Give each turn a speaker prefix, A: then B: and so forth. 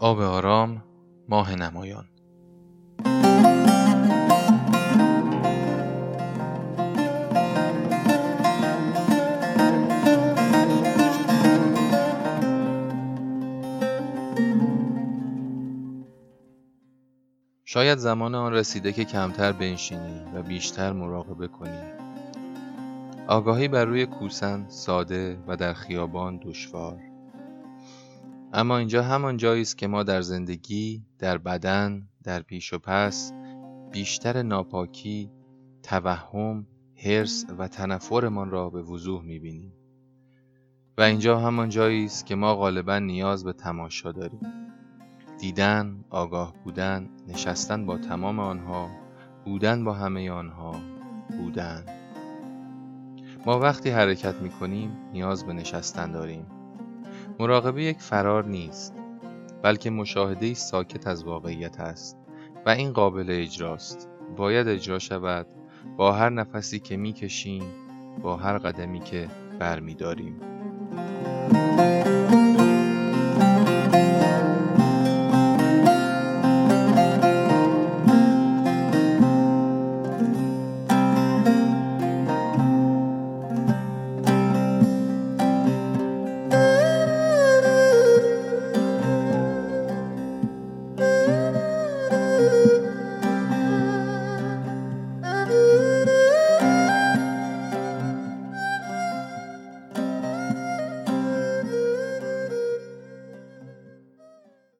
A: آب آرام ماه نمایان. شاید زمان آن رسیده که کمتر بنشینی و بیشتر مراقبه کنی. آگاهی بر روی کوسن ساده و در خیابان دشوار. اما اینجا همان جایی است که ما در زندگی در بدن در پیش و پس بیشتر ناپاکی توهم حرص و تنفرمان را به وضوح می‌بینیم. و اینجا همان جایی است که ما غالبا نیاز به تماشا داریم. دیدن آگاه بودن نشستن با تمام آنها بودن با همه آنها بودن. ما وقتی حرکت می کنیم نیاز به نشستن داریم. مراقبه یک فرار نیست بلکه مشاهده ساکت از واقعیت است و این قابل اجراست. باید اجرا شود با هر نفسی که می‌کشیم با هر قدمی که برمیداریم.